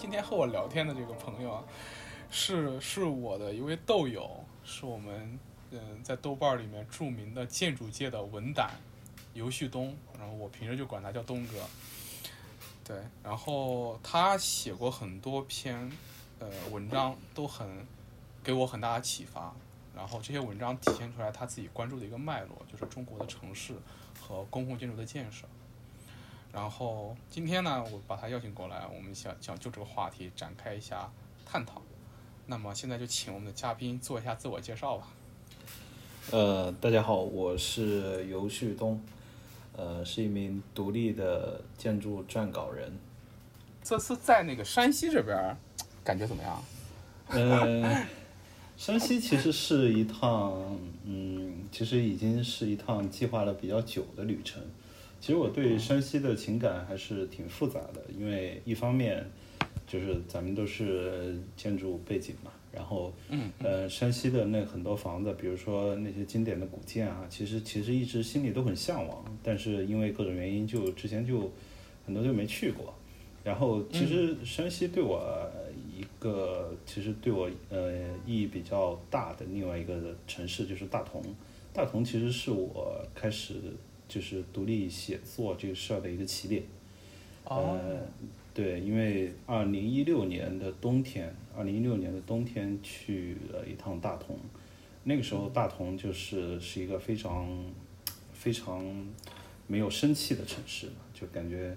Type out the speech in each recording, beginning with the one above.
今天和我聊天的这个朋友啊，是是我的一位豆友，是我们嗯在豆瓣里面著名的建筑界的文胆尤旭东，然后我平时就管他叫东哥。对，然后他写过很多篇呃文章，都很给我很大的启发。然后这些文章体现出来他自己关注的一个脉络，就是中国的城市和公共建筑的建设。然后今天呢，我把他邀请过来，我们想想就这个话题展开一下探讨。那么现在就请我们的嘉宾做一下自我介绍吧。呃，大家好，我是尤旭东，呃，是一名独立的建筑撰稿人。这次在那个山西这边，感觉怎么样？呃，山西其实是一趟，嗯，其实已经是一趟计划了比较久的旅程。其实我对山西的情感还是挺复杂的，因为一方面就是咱们都是建筑背景嘛，然后，嗯，呃，山西的那很多房子，比如说那些经典的古建啊，其实其实一直心里都很向往，但是因为各种原因，就之前就很多就没去过。然后，其实山西对我一个其实对我呃意义比较大的另外一个城市就是大同，大同其实是我开始。就是独立写作这个事儿的一个起点。呃，对，因为二零一六年的冬天，二零一六年的冬天去了一趟大同，那个时候大同就是是一个非常非常没有生气的城市嘛，就感觉，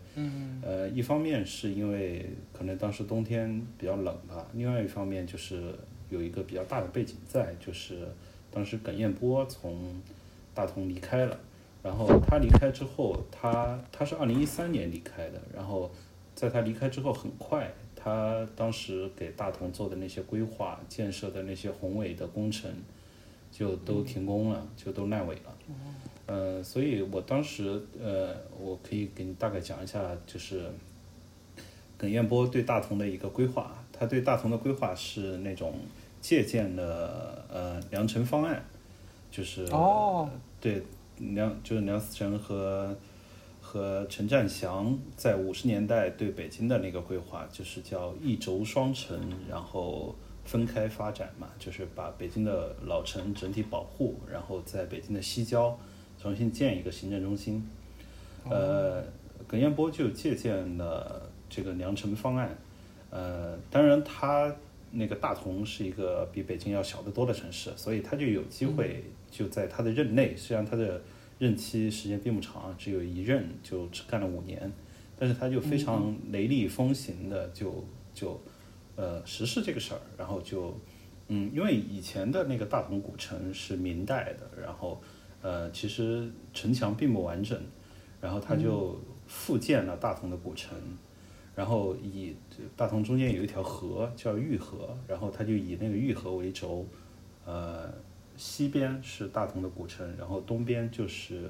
呃，一方面是因为可能当时冬天比较冷吧，另外一方面就是有一个比较大的背景在，就是当时耿彦波从大同离开了。然后他离开之后，他他是二零一三年离开的。然后在他离开之后，很快他当时给大同做的那些规划、建设的那些宏伟的工程，就都停工了，就都烂尾了。嗯，所以我当时呃，我可以给你大概讲一下，就是耿彦波对大同的一个规划。他对大同的规划是那种借鉴了呃良辰方案，就是哦对。梁就是梁思成和和陈占祥在五十年代对北京的那个规划，就是叫一轴双城，然后分开发展嘛，就是把北京的老城整体保护，然后在北京的西郊重新建一个行政中心。呃，耿彦波就借鉴了这个梁城方案。呃，当然他那个大同是一个比北京要小得多的城市，所以他就有机会。就在他的任内，虽然他的任期时间并不长，只有一任，就只干了五年，但是他就非常雷厉风行的就就呃实施这个事儿，然后就嗯，因为以前的那个大同古城是明代的，然后呃其实城墙并不完整，然后他就复建了大同的古城，然后以大同中间有一条河叫御河，然后他就以那个御河为轴，呃。西边是大同的古城，然后东边就是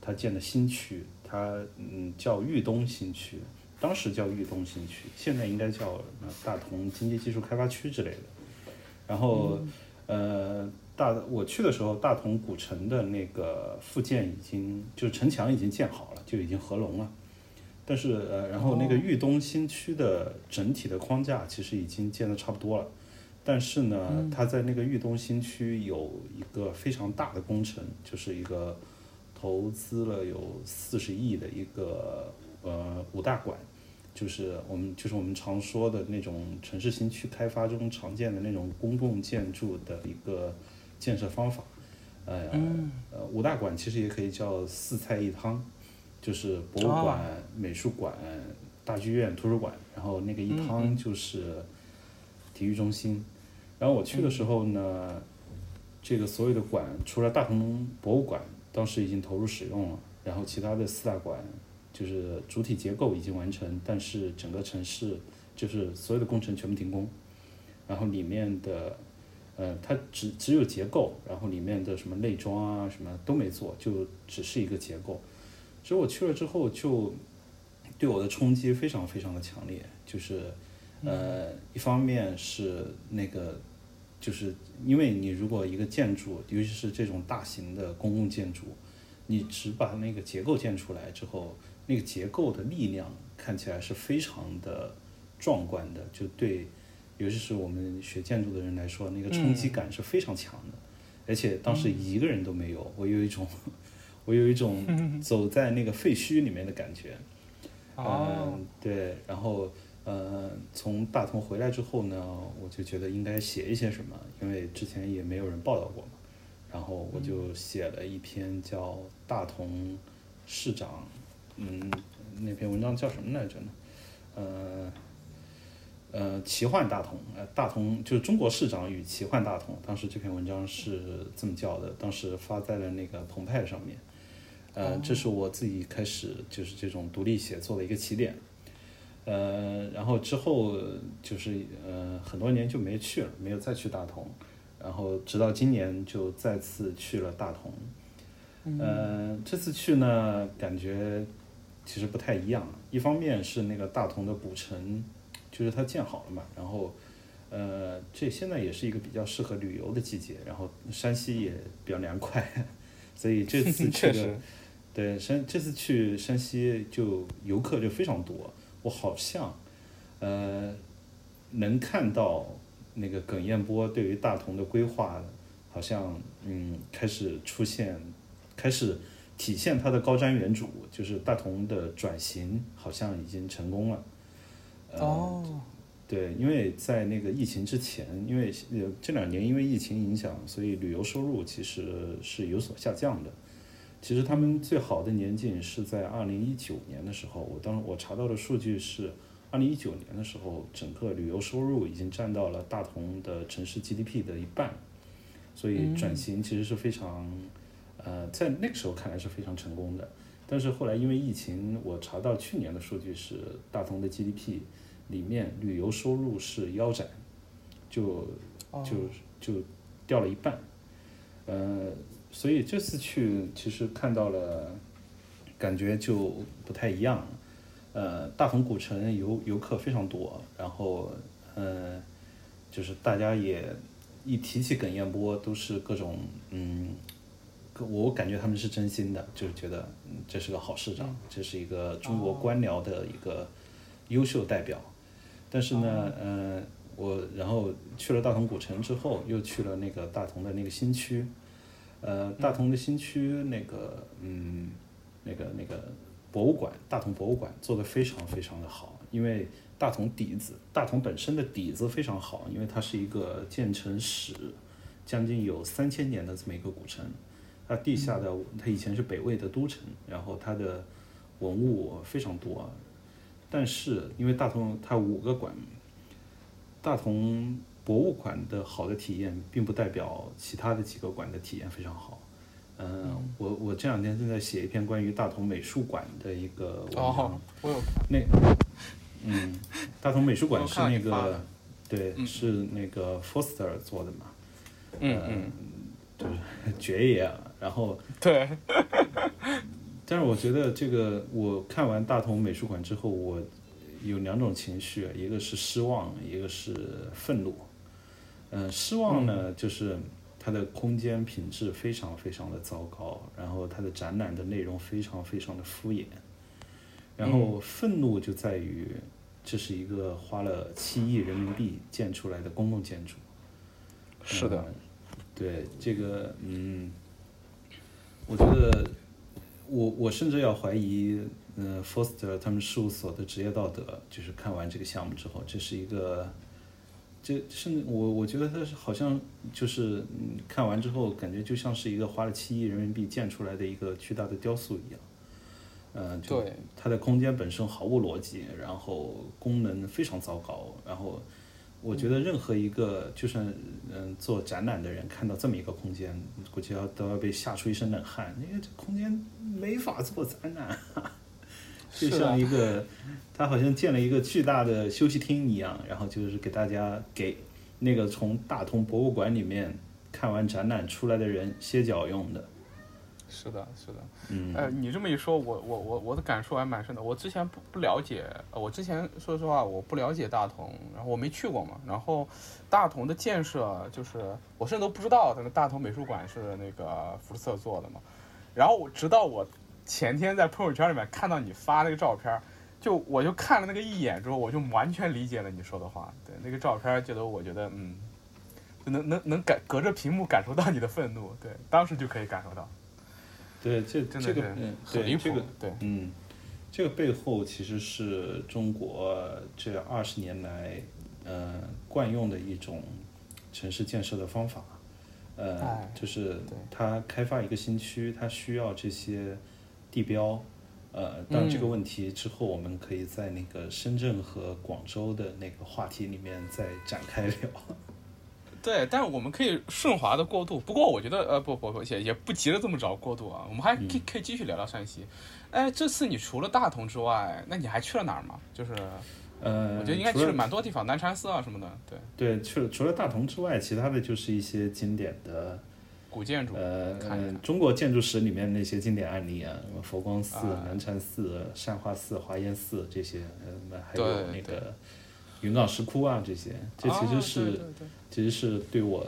他建的新区，他嗯叫豫东新区，当时叫豫东新区，现在应该叫大同经济技术开发区之类的。然后呃大我去的时候，大同古城的那个复建已经就是城墙已经建好了，就已经合龙了。但是呃然后那个豫东新区的整体的框架其实已经建的差不多了。但是呢，他在那个豫东新区有一个非常大的工程，就是一个投资了有四十亿的一个呃五大馆，就是我们就是我们常说的那种城市新区开发中常见的那种公共建筑的一个建设方法。呃呃，五大馆其实也可以叫四菜一汤，就是博物馆、美术馆、大剧院、图书馆，然后那个一汤就是体育中心。然后我去的时候呢，这个所有的馆除了大同博物馆当时已经投入使用了，然后其他的四大馆就是主体结构已经完成，但是整个城市就是所有的工程全部停工，然后里面的呃它只只有结构，然后里面的什么内装啊什么都没做，就只是一个结构。所以我去了之后就对我的冲击非常非常的强烈，就是。呃，一方面是那个，就是因为你如果一个建筑，尤其是这种大型的公共建筑，你只把那个结构建出来之后，那个结构的力量看起来是非常的壮观的，就对，尤其是我们学建筑的人来说，那个冲击感是非常强的。而且当时一个人都没有，我有一种，我有一种 走在那个废墟里面的感觉。哦，嗯，对，然后呃，从大同回来之后呢，我就觉得应该写一些什么，因为之前也没有人报道过嘛。然后我就写了一篇叫《大同市长》，嗯，那篇文章叫什么来着呢？呃，呃，奇幻大同，呃，大同就是中国市长与奇幻大同。当时这篇文章是这么叫的，当时发在了那个澎湃上面。呃，这是我自己开始就是这种独立写作的一个起点。呃，然后之后就是呃很多年就没去了，没有再去大同。然后直到今年就再次去了大同。呃，这次去呢，感觉其实不太一样。一方面是那个大同的古城，就是它建好了嘛，然后呃，这现在也是一个比较适合旅游的季节，然后山西也比较凉快，所以这次 去的，对山这次去山西就游客就非常多，我好像呃能看到那个耿彦波对于大同的规划，好像嗯开始出现，开始体现他的高瞻远瞩，就是大同的转型好像已经成功了。呃、哦，对，因为在那个疫情之前，因为呃这两年因为疫情影响，所以旅游收入其实是有所下降的。其实他们最好的年景是在二零一九年的时候，我当我查到的数据是，二零一九年的时候，整个旅游收入已经占到了大同的城市 GDP 的一半，所以转型其实是非常，呃，在那个时候看来是非常成功的。但是后来因为疫情，我查到去年的数据是大同的 GDP 里面旅游收入是腰斩，就哦。就就掉了一半，呃，所以这次去其实看到了，感觉就不太一样，呃，大同古城游游客非常多，然后呃，就是大家也一提起耿彦波都是各种嗯，我感觉他们是真心的，就是觉得嗯这是个好市长，这是一个中国官僚的一个优秀代表，但是呢，呃，我然后去了大同古城之后，又去了那个大同的那个新区，呃，大同的新区那个嗯，那个那个博物馆，大同博物馆做的非常非常的好，因为大同底子，大同本身的底子非常好，因为它是一个建成史将近有三千年的这么一个古城，它地下的它以前是北魏的都城，然后它的文物非常多，但是因为大同它五个馆，大同博物馆的好的体验，并不代表其他的几个馆的体验非常好。嗯，我我这两天正在写一篇关于大同美术馆的一个文章。哦，我有那，嗯，大同美术馆是那个，对，嗯是那个 Foster 做的嘛，嗯嗯，就是爵爷啊。然后，对，但是我觉得这个，我看完大同美术馆之后，我有两种情绪，一个是失望，一个是愤怒。嗯、失望呢，就是它的空间品质非常非常的糟糕，然后它的展览的内容非常非常的敷衍。然后愤怒就在于，这是一个花了七亿人民币建出来的公共建筑。是的，嗯对这个，嗯，我觉得我我甚至要怀疑，呃，Foster 他们事务所的职业道德，就是看完这个项目之后，这是一个，这甚至我我觉得它是好像就是，嗯，看完之后感觉就像是一个花了七亿人民币建出来的一个巨大的雕塑一样。呃，就对它的空间本身毫无逻辑，然后功能非常糟糕，然后我觉得任何一个就算嗯做展览的人看到这么一个空间，估计要都要被吓出一身冷汗。因为这空间没法做展览，就像一个他好像建了一个巨大的休息厅一样，然后就是给大家给那个从大同博物馆里面看完展览出来的人歇脚用的。是的，是的。嗯，呃，你这么一说，我我我我的感受还蛮深的。我之前不不了解，呃我之前说实话我不了解大同，然后我没去过嘛。然后大同的建设，就是我甚至都不知道，那个大同美术馆是那个福斯特做的嘛。然后我直到我前天在朋友圈里面看到你发那个照片，就我就看了那个一眼之后，我就完全理解了你说的话。对，那个照片，觉得我觉得，嗯，能能能感隔着屏幕感受到你的愤怒。对，当时就可以感受到。对，这真的这个嗯，对这个对，嗯，这个背后其实是中国这二十年来，呃，惯用的一种城市建设的方法。呃，就是它开发一个新区，它需要这些地标。呃，当然这个问题之后，我们可以在那个深圳和广州的那个话题里面再展开聊。对，但是我们可以顺滑的过渡。不过我觉得，呃，不不不，也也不急着这么着过渡啊。我们还可以可以继续聊聊山西。哎，这次你除了大同之外，那你还去了哪儿吗？就是，呃，我觉得应该去了蛮多地方，南禅寺啊什么的。对对，去了除了大同之外，其他的就是一些经典的。古建筑，呃，看中国建筑史里面那些经典案例啊，什么佛光寺、南禅寺、善化寺、华严寺这些，呃，还有那个云冈石窟啊，这些，这其实是，其实是对我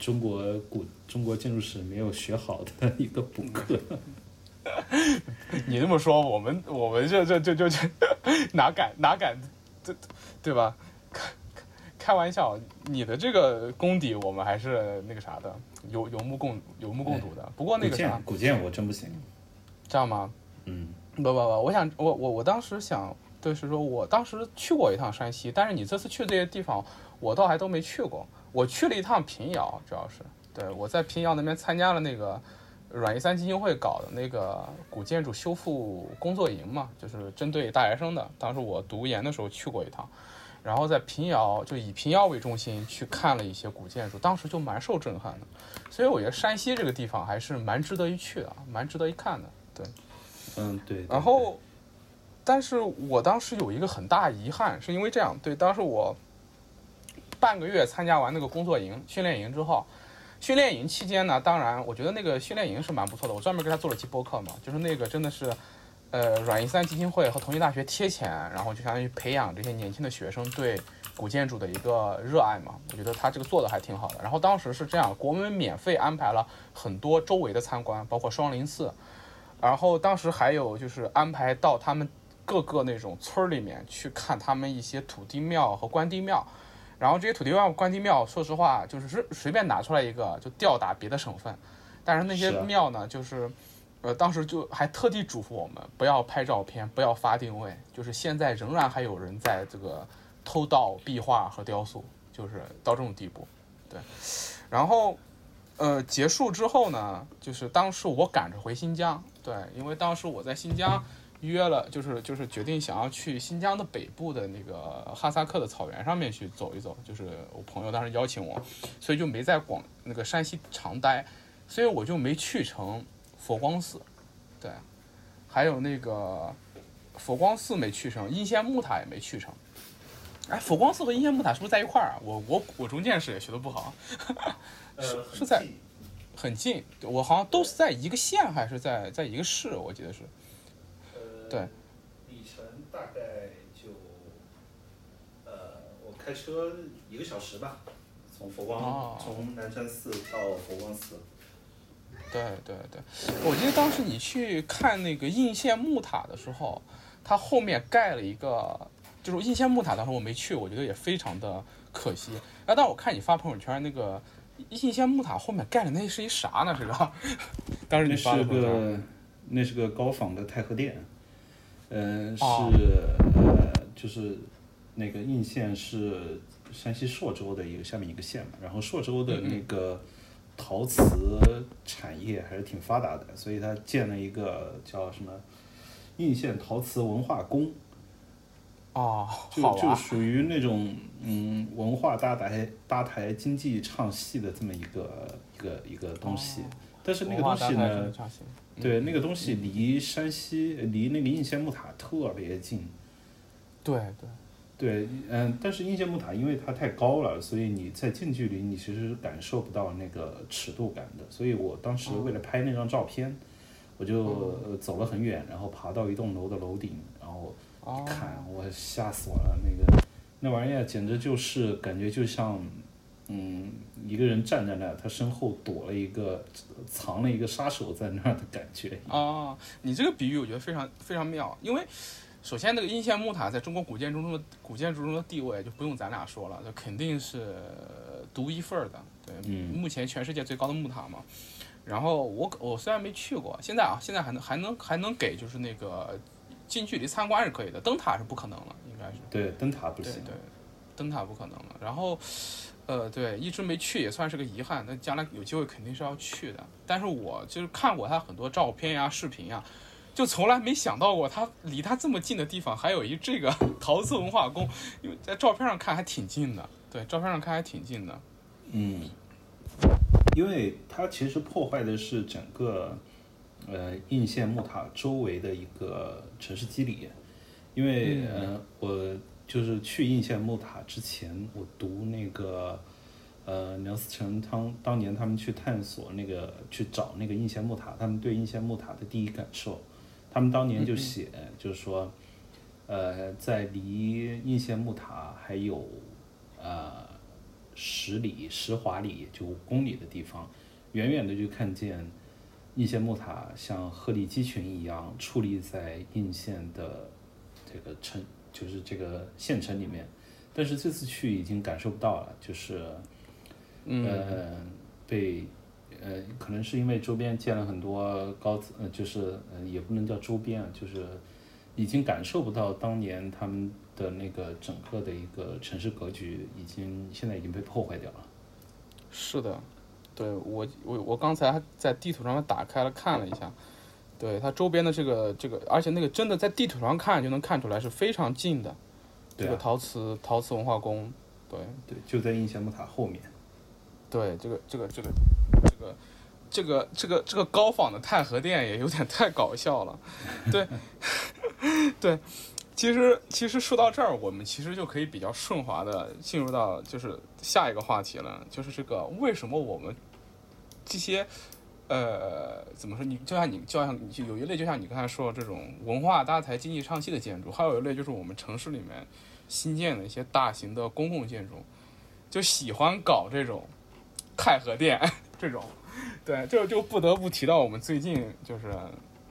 中国古中国建筑史没有学好的一个补课。你这么说，我们我们这这这就哪敢 哪敢，这对吧？开开玩笑，你的这个功底，我们还是那个啥的。有有目共有目共睹的，不过那个啥，古建我真不行，这样吗？嗯，不不不，我想我我我当时想，就是说我当时去过一趟山西，但是你这次去这些地方，我倒还都没去过。我去了一趟平遥，主要是对我在平遥那边参加了那个软一三基金会搞的那个古建筑修复工作营嘛，就是针对大学生的。当时我读研的时候去过一趟。然后在平遥，就以平遥为中心去看了一些古建筑，当时就蛮受震撼的。所以我觉得山西这个地方还是蛮值得一去的，蛮值得一看的。对，嗯对。然后，但是我当时有一个很大遗憾，是因为这样，对，当时我半个月参加完那个工作营训练营之后，训练营期间呢，当然我觉得那个训练营是蛮不错的，我专门给他做了期播客嘛，就是那个真的是。呃，软银三基金会和同济大学贴钱，然后就相当于培养这些年轻的学生对古建筑的一个热爱嘛。我觉得他这个做的还挺好的。然后当时是这样，国门免费安排了很多周围的参观，包括双林寺。然后当时还有就是安排到他们各个那种村儿里面去看他们一些土地庙和关帝庙。然后这些土地庙、关帝庙，说实话就是随随便拿出来一个就吊打别的省份。但是那些庙呢，就是。呃，当时就还特地嘱咐我们不要拍照片，不要发定位。就是现在仍然还有人在这个偷盗壁画和雕塑，就是到这种地步。对，然后呃结束之后呢，就是当时我赶着回新疆，对，因为当时我在新疆约了，就是就是决定想要去新疆的北部的那个哈萨克的草原上面去走一走，就是我朋友当时邀请我，所以就没在广那个山西长待，所以我就没去成。佛光寺，对，还有那个佛光寺没去成，应县木塔也没去成。哎，佛光寺和应县木塔是不是在一块儿啊？我我我中见识也学的不好。是是在很近，我好像都是在一个县还是在在一个市？我记得是。呃，对。里程大概就呃，我开车一个小时吧，从佛光从南山寺到佛光寺。对对对，我记得当时你去看那个应县木塔的时候，它后面盖了一个，就是应县木塔，当时我没去，我觉得也非常的可惜。哎，但我看你发朋友圈那个应县木塔后面盖的那是一啥呢？这个？当时你发的是个，那是个高仿的太和殿，嗯，是呃，就是那个应县是山西朔州的一个下面一个县嘛，然后朔州的那个。陶瓷产业还是挺发达的，所以他建了一个叫什么应县陶瓷文化宫。哦，就就属于那种嗯文化搭台搭台经济唱戏的这么一个一个一个东西。但是那个东西呢，对那个东西离山西离那个应县木塔特别近。对对。对，嗯，但是应县木塔因为它太高了，所以你在近距离你其实感受不到那个尺度感的。所以我当时为了拍那张照片，我就走了很远，然后爬到一栋楼的楼顶，然后看，我吓死我了。那个那玩意儿简直就是感觉就像，嗯，一个人站在那，他身后躲了一个藏了一个杀手在那儿的感觉。啊，你这个比喻我觉得非常非常妙，因为。首先那个应县木塔在中国古建筑中的古建筑中的地位就不用咱俩说了，这肯定是独一份儿的。对，嗯目前全世界最高的木塔嘛。然后我我虽然没去过，现在啊，现在还能还能还能给就是那个近距离参观是可以的，灯塔是不可能了，应该是。对，灯塔不行。对对，灯塔不可能了。然后，呃，对，一直没去也算是个遗憾。那将来有机会肯定是要去的。但是我就是看过他很多照片呀、视频呀，就从来没想到过他离他这么近的地方还有一这个 陶瓷文化宫，因为在照片上看还挺近的。对，照片上看还挺近的。嗯，因为它其实破坏的是整个呃应县木塔周围的一个城市肌理。因为、呃，我就是去应县木塔之前，我读那个呃梁思成当当年他们去探索那个去找那个应县木塔，他们对应县木塔的第一感受，他们当年就写，就是说，呃，在离应县木塔还有呃十里十华里就五公里的地方，远远的就看见应县木塔像鹤立鸡群一样矗立在应县的这个城，就是这个县城里面。但是这次去已经感受不到了，就是，呃，被呃，可能是因为周边建了很多高，呃，就是呃，也不能叫周边啊，就是已经感受不到当年他们的那个整个的一个城市格局，已经现在已经被破坏掉了。是的，对我我我刚才还在地图上打开了看了一下，对它周边的这个这个，而且那个真的在地图上看就能看出来是非常近的，对啊这个陶瓷陶瓷文化宫，对对，就在应县木塔后面。对，这个这个这个这个这个这个这个高仿的太和殿也有点太搞笑了，对 对。其实，其实说到这儿，我们其实就可以比较顺滑的进入到就是下一个话题了，就是这个为什么我们这些呃怎么说？你就像你就像有一类，就像你刚才说的这种文化搭台、经济唱戏的建筑，还有一类就是我们城市里面新建的一些大型的公共建筑，就喜欢搞这种太和殿 这种，对，就就不得不提到我们最近就是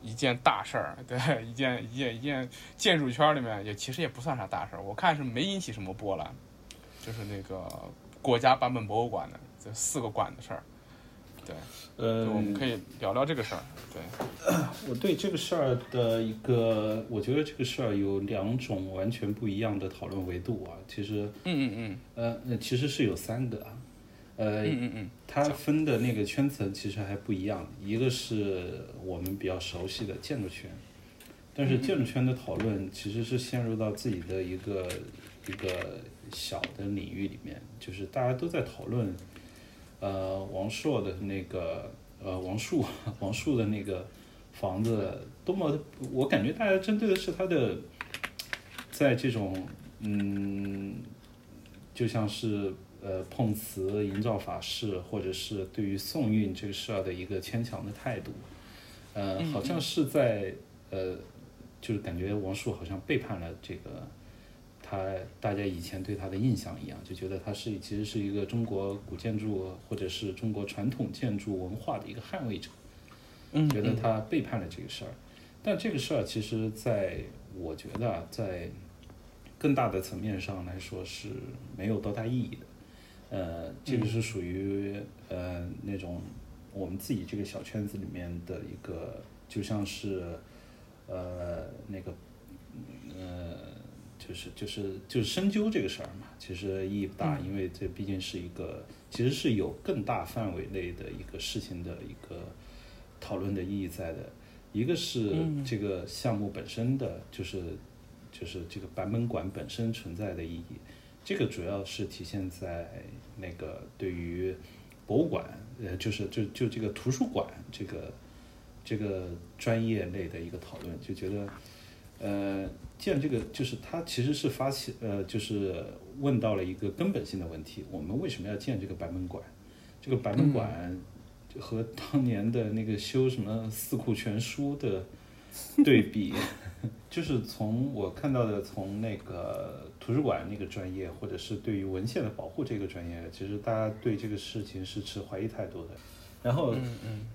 一件大事儿，对，一件一件一件建筑圈里面也其实也不算啥大事儿，我看是没引起什么波澜，就是那个国家版本博物馆的这四个馆的事儿，对，呃我们可以聊聊这个事儿，对，我对这个事儿的一个，我觉得这个事儿有两种完全不一样的讨论维度啊。其实，嗯嗯嗯，呃其实是有三个啊。呃，嗯嗯嗯它分的那个圈层其实还不一样，一个是我们比较熟悉的建筑圈，但是建筑圈的讨论其实是陷入到自己的一个一个小的领域里面，就是大家都在讨论，呃，王朔的那个呃王树王树的那个房子多么，我感觉大家针对的是他的，在这种嗯，就像是呃碰瓷、营造法式，或者是对于宋韵这个事儿的一个牵强的态度，呃，好像是在呃，就是感觉王朔好像背叛了这个他大家以前对他的印象一样，就觉得他是其实是一个中国古建筑或者是中国传统建筑文化的一个捍卫者。嗯，觉得他背叛了这个事儿。但这个事儿其实在我觉得啊在更大的层面上来说是没有多大意义的。呃，这个是属于呃那种我们自己这个小圈子里面的一个，就像是呃那个呃就是就是就是深究这个事儿嘛，其实意义不大，因为这毕竟是一个其实是有更大范围内的一个事情的一个讨论的意义在的。一个是这个项目本身的，就是就是这个版本馆本身存在的意义，这个主要是体现在那个对于博物馆，呃，就是就就这个图书馆这个这个专业类的一个讨论，就觉得，呃，建这个就是它其实是发起，呃，就是问到了一个根本性的问题：我们为什么要建这个版本馆？这个版本馆和当年的那个修什么《四库全书》的对比，就是从我看到的，从那个图书馆那个专业，或者是对于文献的保护这个专业，其实大家对这个事情是持怀疑态度的。然后，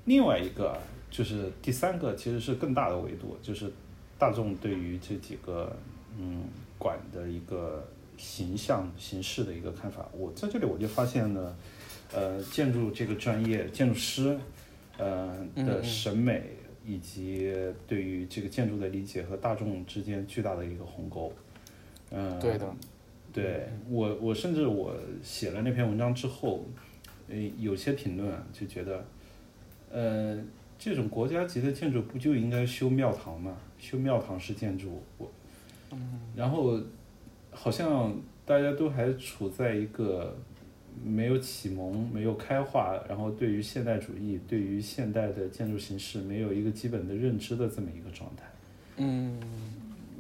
另外一个就是第三个，其实是更大的维度，就是大众对于这几个嗯馆的一个形象形式的一个看法。我在这里我就发现了，呃，建筑这个专业，建筑师，呃的审美以及对于这个建筑的理解和大众之间巨大的一个鸿沟。嗯，对的。对我，我甚至我写了那篇文章之后，呃，有些评论就觉得，呃，这种国家级的建筑不就应该修庙堂吗？修庙堂式建筑，我，然后好像大家都还处在一个没有启蒙、没有开化，然后对于现代主义、对于现代的建筑形式没有一个基本的认知的这么一个状态。嗯，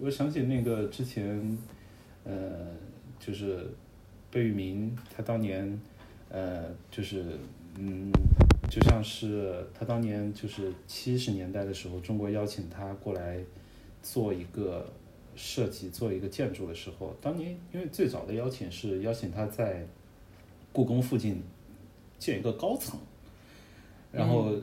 我想起那个之前，呃。就是贝聿铭，他当年，呃，就是嗯，就像是他当年就是七十年代的时候，中国邀请他过来做一个设计，做一个建筑的时候，当年因为最早的邀请是邀请他在故宫附近建一个高层，然后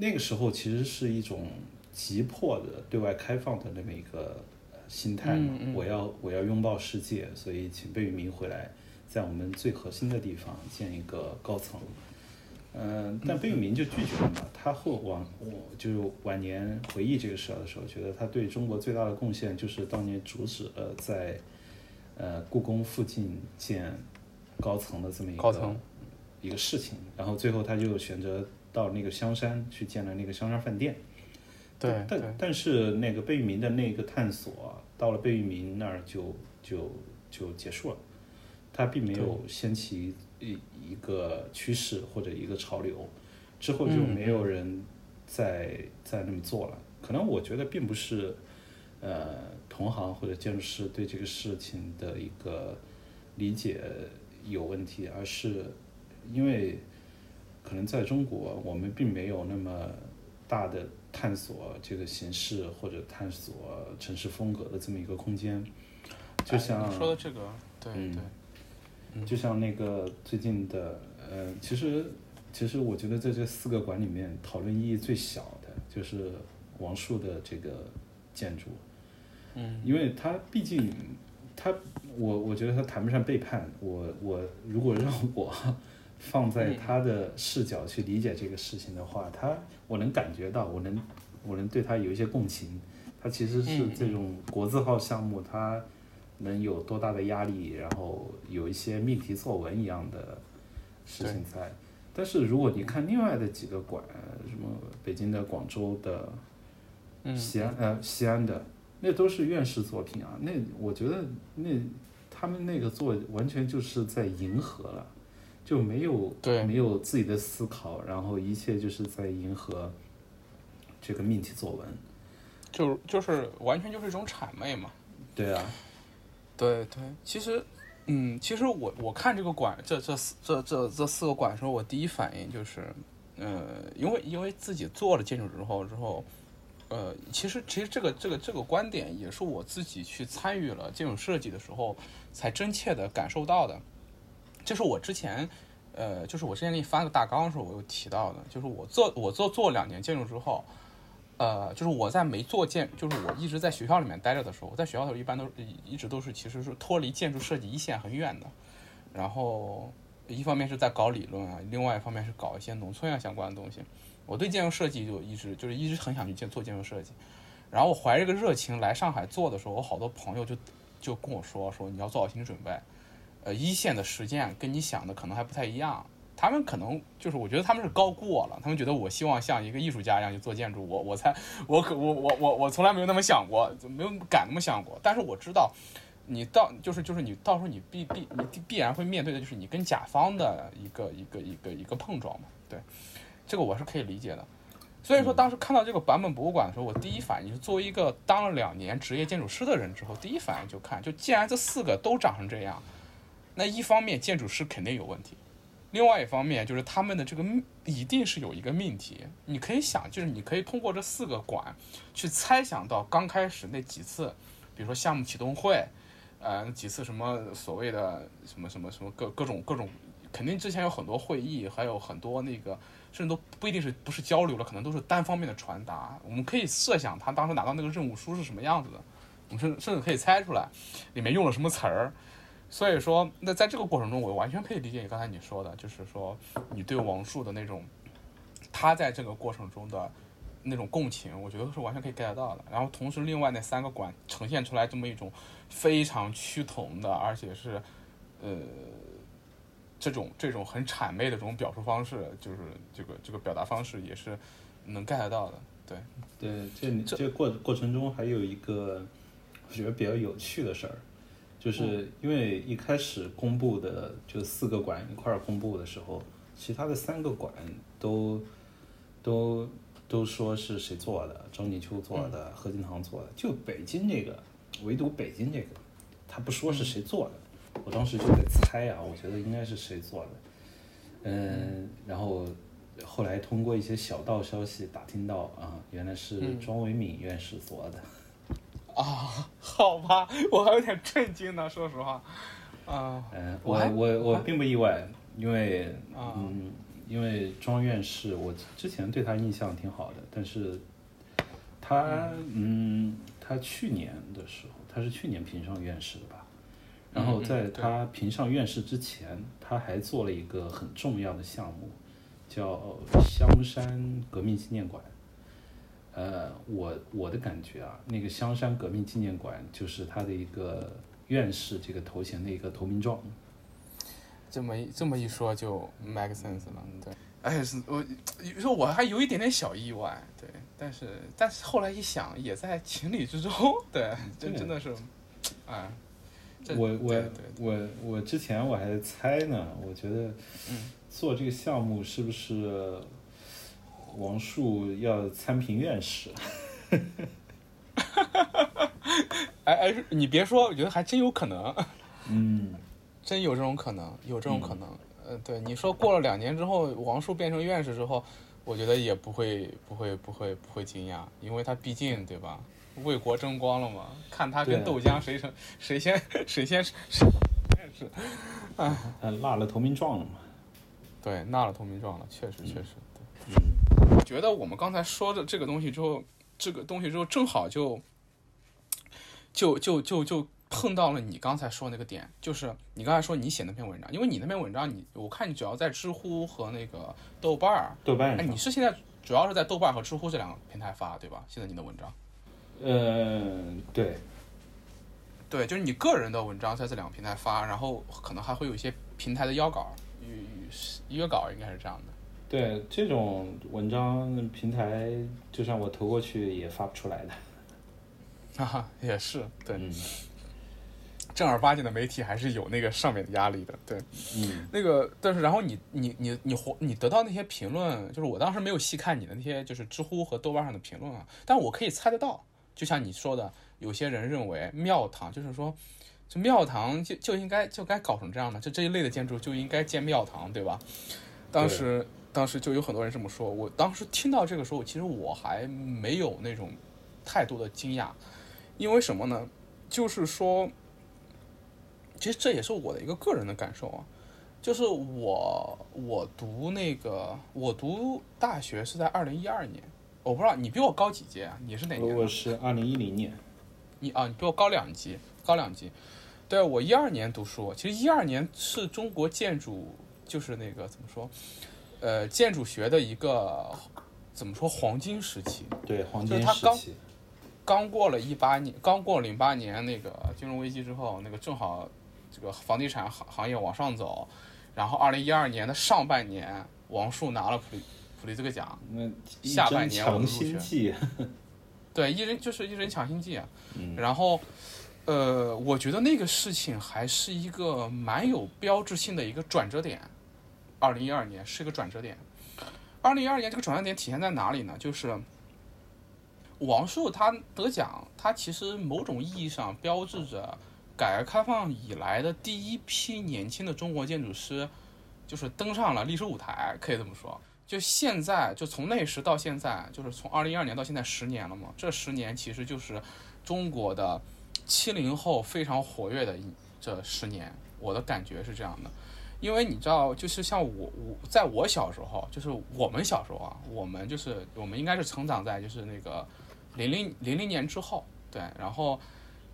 那个时候其实是一种急迫的对外开放的那么一个。心态嘛，我要我要拥抱世界，所以请贝聿铭回来，在我们最核心的地方建一个高层。嗯，但贝聿铭就拒绝了嘛。他后往我就晚年回忆这个事儿的时候，觉得他对中国最大的贡献就是当年阻止了在呃故宫附近建高层的这么一个一个事情。然后最后他就选择到那个香山去建了那个香山饭店。对，但但是那个贝聿铭的那个探索，到了贝聿铭那儿就就就结束了，他并没有掀起一一个趋势或者一个潮流，之后就没有人再再那么做了。可能我觉得并不是呃同行或者建筑师对这个事情的一个理解有问题，而是因为可能在中国我们并没有那么大的。探索这个形式或者探索城市风格的这么一个空间，就像说的这个，对对，就像那个最近的，呃，其实其实我觉得在这四个馆里面讨论意义最小的就是王树的这个建筑，嗯，因为他毕竟他我我觉得他谈不上背叛我我如果让我。放在他的视角去理解这个事情的话，他我能感觉到，我能我能对他有一些共情。他其实是这种国字号项目，他能有多大的压力，然后有一些命题作文一样的事情在。但是如果你看另外的几个馆，什么北京的、广州的、西安呃西安的，那都是院士作品啊。那我觉得那他们那个做完全就是在迎合了。就没有对没有自己的思考，然后一切就是在迎合这个命题作文，就就是完全就是一种谄媚嘛。对啊，对对，其实，嗯，其实我我看这个馆，这这四这这这四个馆的时候，我第一反应就是，呃，因为因为自己做了建筑之后之后，呃，其实其实这个这个这个观点也是我自己去参与了建筑设计的时候才真切的感受到的。就是我之前，呃，就是我之前给你发个大纲的时候，我有提到的，就是我做我做做两年建筑之后，呃，就是我在没做建，就是我一直在学校里面待着的时候，我在学校的时候一般都一直都是其实是脱离建筑设计一线很远的，然后一方面是在搞理论啊，另外一方面是搞一些农村啊相关的东西。我对建筑设计就一直就是一直很想去建做建筑设计，然后我怀着个热情来上海做的时候，我好多朋友就就跟我说说你要做好心理准备。呃，一线的实践跟你想的可能还不太一样，他们可能就是我觉得他们是高估我了，他们觉得我希望像一个艺术家一样去做建筑，我我才我可我我我我从来没有那么想过，没有敢那么想过。但是我知道，你到就是就是你到时候你必必你必然会面对的就是你跟甲方的一个一个一个一个碰撞嘛，对，这个我是可以理解的。所以说当时看到这个版本博物馆的时候，我第一反应是作为一个当了两年职业建筑师的人之后，第一反应就看，就既然这四个都长成这样。那一方面建筑师肯定有问题，另外一方面就是他们的这个一定是有一个命题。你可以想，就是你可以通过这四个馆去猜想到刚开始那几次，比如说项目启动会，呃，几次什么所谓的什么什么什么各各种各种，肯定之前有很多会议，还有很多那个甚至都不一定是不是交流了，可能都是单方面的传达。我们可以设想他当时拿到那个任务书是什么样子的，我们甚甚至可以猜出来里面用了什么词儿。所以说，那在这个过程中，我完全可以理解你刚才你说的，就是说你对王树的那种他在这个过程中的那种共情，我觉得是完全可以 get 到的。然后同时，另外那三个馆呈现出来这么一种非常趋同的，而且是呃这种这种很谄媚的这种表述方式，就是这个这个表达方式也是能 get 到的。对，对，这这过过程中还有一个我觉得比较有趣的事儿，就是因为一开始公布的就四个馆一块儿公布的时候，其他的三个馆都都都说是谁做的，张锦秋做的，何金堂做的，就北京这个，唯独北京这个，他不说是谁做的。我当时就在猜啊，我觉得应该是谁做的，嗯，然后后来通过一些小道消息打听到啊，原来是庄维敏院士做的。啊，好吧，我还有点震惊呢，说实话。啊，嗯，我我我并不意外，因为嗯，因为庄院士，我之前对他印象挺好的，但是他嗯，他去年的时候，他是去年评上院士的吧？然后在他评上院士之前，他还做了一个很重要的项目，叫香山革命纪念馆。呃，我我的感觉啊，那个香山革命纪念馆就是他的一个院士这个头衔的一个投名状。这么一这么一说就 make sense 了，对。哎，是我说我还有一点点小意外，对，但是但是后来一想，也在情理之中，对，真真的是，哎。我我我我之前我还猜呢，我觉得做这个项目是不是王树要参评院士？哎哎，你别说，我觉得还真有可能。嗯，真有这种可能，有这种可能。呃，对，你说过了两年之后，王树变成院士之后，我觉得也不会不会不会不会惊讶，因为他毕竟对吧？为国争光了嘛？看他跟豆浆谁成谁先谁先谁是，哎，落了投名状了嘛？对，纳了投名状了，确实确实。嗯，我觉得我们刚才说的这个东西之后，这个东西之后正好就就就就就碰到了你刚才说那个点，就是你刚才说你写那篇文章，因为你那篇文章你我看你主要在知乎和那个豆瓣儿，豆瓣哎，你是现在主要是在豆瓣和知乎这两个平台发对吧？现在你的文章。嗯，对，对，就是你个人的文章在这两个平台发，然后可能还会有一些平台的邀稿、约约稿，应该是这样的。对，这种文章平台，就算我投过去也发不出来的。哈哈，也是，对，正儿八经的媒体还是有那个上面的压力的，对，嗯，那个，但是然后你你你你你得到那些评论，就是我当时没有细看你的那些就是知乎和豆瓣上的评论啊，但我可以猜得到。就像你说的，有些人认为庙堂就是说，这庙堂就就应该就该搞成这样的，就这一类的建筑就应该建庙堂，对吧？当时当时就有很多人这么说。我当时听到这个时候，其实我还没有那种太多的惊讶，因为什么呢？就是说，其实这也是我的一个个人的感受啊，就是我我读那个我读大学是在二零一二年。我不知道你比我高几届啊？你是哪年？我是二零一零年。你啊，你比我高两级，高两级。对我一二年读书，其实一二年是中国建筑就是那个怎么说，呃，建筑学的一个怎么说黄金时期？对，黄金时期。就是它刚刚过了一八年，刚过零八年那个金融危机之后，那个正好这个房地产行行业往上走，然后二零一二年的上半年，王树拿了普利。普利兹克奖，那下半年我们入学，对，一人就是一人抢新季啊。然后，呃，我觉得那个事情还是一个蛮有标志性的一个转折点。二零一二年是一个转折点。二零一二年这个转折点体现在哪里呢？就是王树他得奖，他其实某种意义上标志着改革开放以来的第一批年轻的中国建筑师，就是登上了历史舞台，可以这么说。就现在，就从那时到现在，就是从二零一二年到现在十年了嘛。这十年其实就是中国的七零后非常活跃的这十年，我的感觉是这样的。因为你知道，就是像我我在我小时候，就是我们小时候啊，我们就是我们应该是成长在就是那个零零零零年之后，对，然后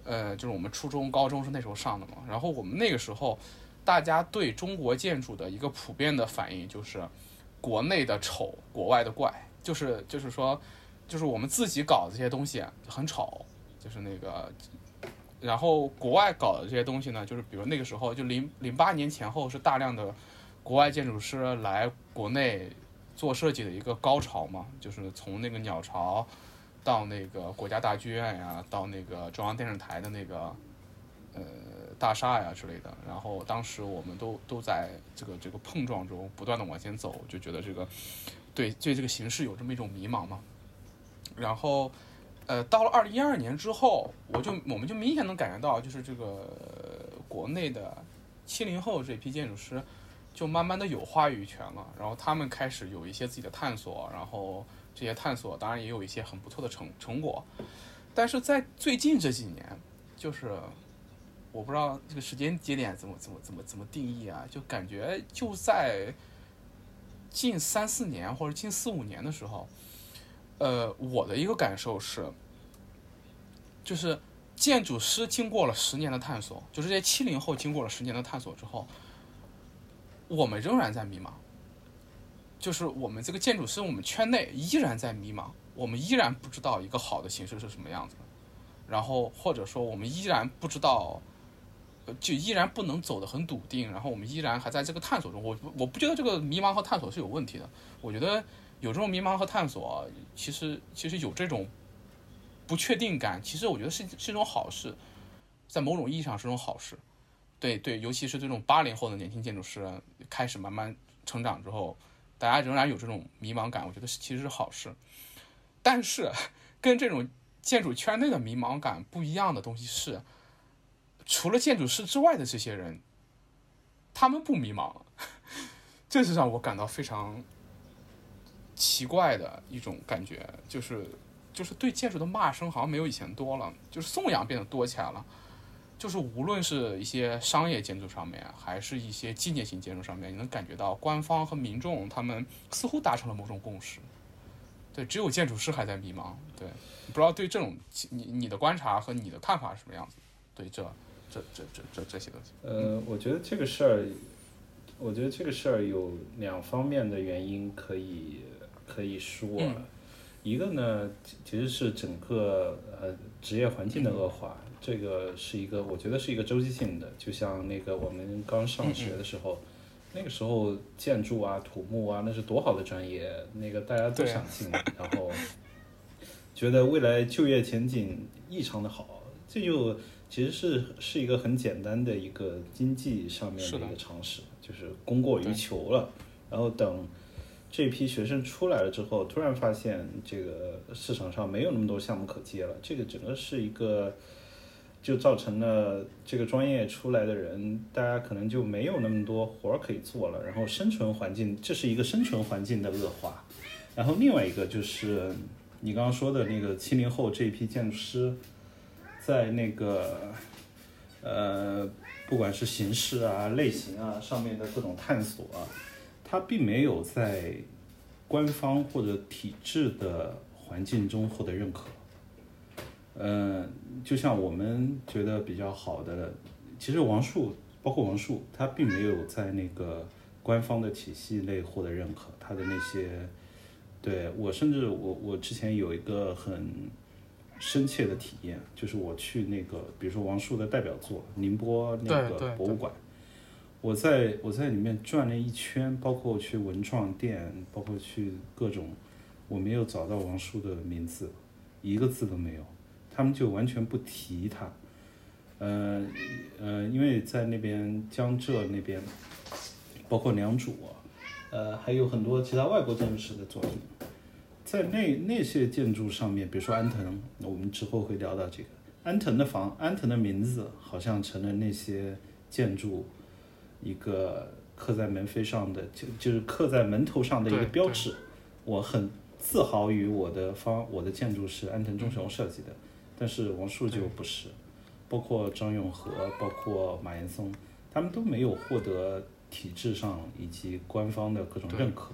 呃，就是我们初中、高中是那时候上的嘛，然后我们那个时候，大家对中国建筑的一个普遍的反应就是国内的丑，国外的怪，就是就是说，就是我们自己搞这些东西很丑，就是那个。然后国外搞的这些东西呢，就是比如那个时候，就零零八年前后是大量的国外建筑师来国内做设计的一个高潮嘛，就是从那个鸟巢到那个国家大剧院呀，到那个中央电视台的那个呃大厦呀之类的。然后当时我们都都在这个这个碰撞中不断的往前走，就觉得这个对对这个形式有这么一种迷茫嘛。然后。呃，到了二零一二年之后，我就我们就明显能感觉到，就是这个国内的七零后这批建筑师，就慢慢的有话语权了。然后他们开始有一些自己的探索，然后这些探索当然也有一些很不错的成成果。但是在最近这几年，就是我不知道这个时间节点怎么怎么怎么怎么定义啊，就感觉就在近三四年或者近四五年的时候。呃，我的一个感受是，就是建筑师经过了十年的探索，就是这些七零后经过了十年的探索之后，我们仍然在迷茫。就是我们这个建筑师，我们圈内依然在迷茫，我们依然不知道一个好的形式是什么样子，然后或者说我们依然不知道，就依然不能走得很笃定，然后我们依然还在这个探索中。我我不觉得这个迷茫和探索是有问题的，我觉得。有这种迷茫和探索，其实其实有这种不确定感，其实我觉得是是一种好事，在某种意义上是种好事。对对，尤其是这种八零后的年轻建筑师开始慢慢成长之后，大家仍然有这种迷茫感，我觉得其实是好事。但是跟这种建筑圈内的迷茫感不一样的东西是，除了建筑师之外的这些人，他们不迷茫，这是让我感到非常。奇怪的一种感觉，就是就是对建筑的骂声好像没有以前多了，就是颂扬变得多起来了。就是无论是一些商业建筑上面，还是一些纪念性建筑上面，你能感觉到官方和民众他们似乎达成了某种共识。对，只有建筑师还在迷茫。对，不知道对这种你你的观察和你的看法是什么样子？对，这这这这这这些东西。呃，我觉得这个事儿，我觉得这个事儿有两方面的原因可以。可以说，一个呢，其实是整个呃职业环境的恶化，这个是一个我觉得是一个周期性的。就像那个我们刚上学的时候，那个时候建筑啊、土木啊，那是多好的专业，那个大家都想进，然后觉得未来就业前景异常的好，这就其实是是一个很简单的一个经济上面的一个常识，就是供过于求了，然后等。这批学生出来了之后，突然发现这个市场上没有那么多项目可接了，这个整个是一个，就造成了这个专业出来的人，大家可能就没有那么多活儿可以做了，然后生存环境，这是一个生存环境的恶化。然后另外一个就是你刚刚说的那个七零后这一批建筑师，在那个呃，不管是形式啊、类型啊上面的各种探索啊。它并没有在官方或者体制的环境中获得认可。嗯，就像我们觉得比较好的，其实王树，包括王树，他并没有在那个官方的体系内获得认可。他的那些，对我甚至我我之前有一个很深切的体验，就是我去那个，比如说王树的代表作宁波那个博物馆。我在我在里面转了一圈，包括去文创店，包括去各种，我没有找到王叔的名字，一个字都没有，他们就完全不提他，呃呃，因为在那边江浙那边，包括良渚，呃，还有很多其他外国建筑师的作品，在那那些建筑上面，比如说安藤，我们之后会聊到这个安藤的房，安藤的名字好像成了那些建筑。一个刻在门扉上的，就就是刻在门头上的一个标志。我很自豪于我的方，我的建筑是安藤忠雄设计的，但是王树就不是，包括张永和，包括马岩松，他们都没有获得体制上以及官方的各种认可。